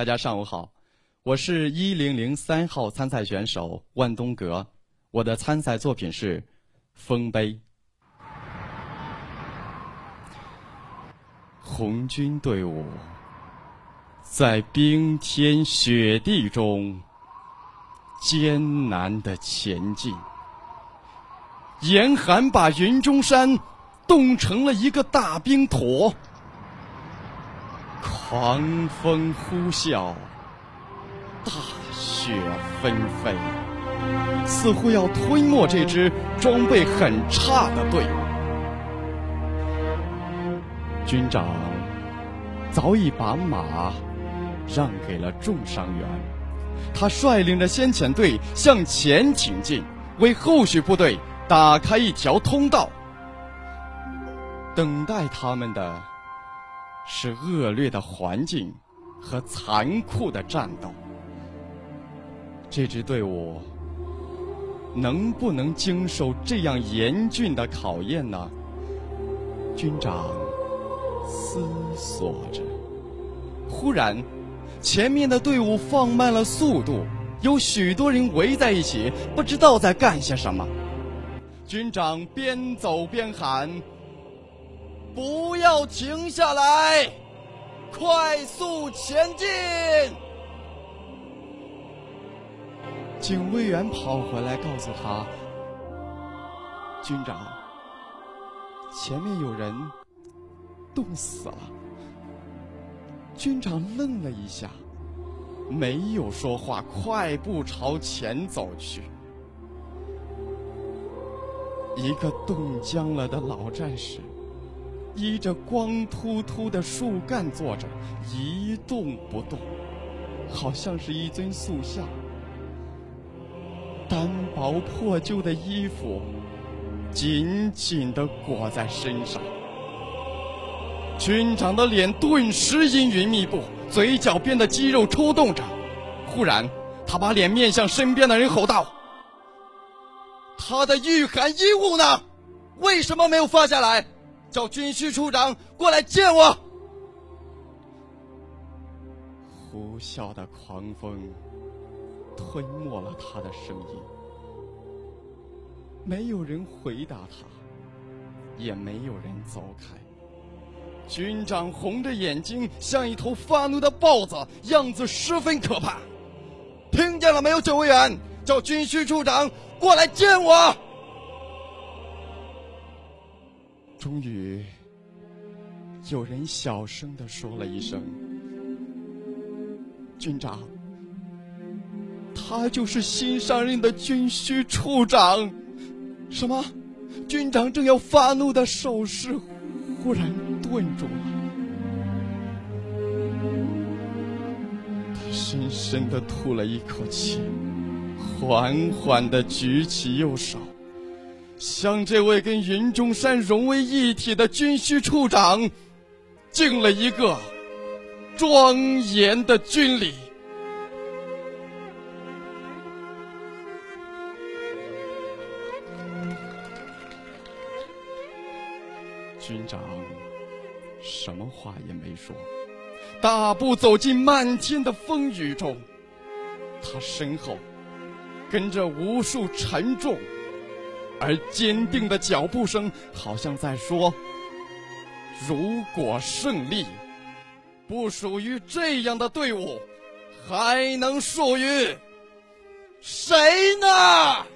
大家上午好，我是一零零三号参赛选手万东阁，我的参赛作品是《丰碑》。红军队伍在冰天雪地中艰难的前进，严寒把云中山冻成了一个大冰坨。狂风呼啸，大雪纷飞，似乎要吞没这支装备很差的队伍。军长早已把马让给了重伤员，他率领着先遣队向前挺进，为后续部队打开一条通道。等待他们的。是恶劣的环境和残酷的战斗。这支队伍能不能经受这样严峻的考验呢？军长思索着。忽然，前面的队伍放慢了速度，有许多人围在一起，不知道在干些什么。军长边走边喊。不要停下来，快速前进！警卫员跑回来告诉他：“军长，前面有人冻死了。”军长愣了一下，没有说话，快步朝前走去。一个冻僵了的老战士。依着光秃秃的树干坐着，一动不动，好像是一尊塑像。单薄破旧的衣服紧紧的裹在身上，军长的脸顿时阴云密布，嘴角边的肌肉抽动着。忽然，他把脸面向身边的人，吼道：“他的御寒衣物呢？为什么没有发下来？”叫军需处长过来见我。呼啸的狂风吞没了他的声音，没有人回答他，也没有人走开。军长红着眼睛，像一头发怒的豹子，样子十分可怕。听见了没有，警卫员？叫军需处长过来见我。终于，有人小声的说了一声：“军长，他就是新上任的军需处长。”什么？军长正要发怒的手势，忽然顿住了。他深深的吐了一口气，缓缓的举起右手。向这位跟云中山融为一体的军需处长，敬了一个庄严的军礼。军长什么话也没说，大步走进漫天的风雨中，他身后跟着无数沉重。而坚定的脚步声，好像在说：“如果胜利不属于这样的队伍，还能属于谁呢？”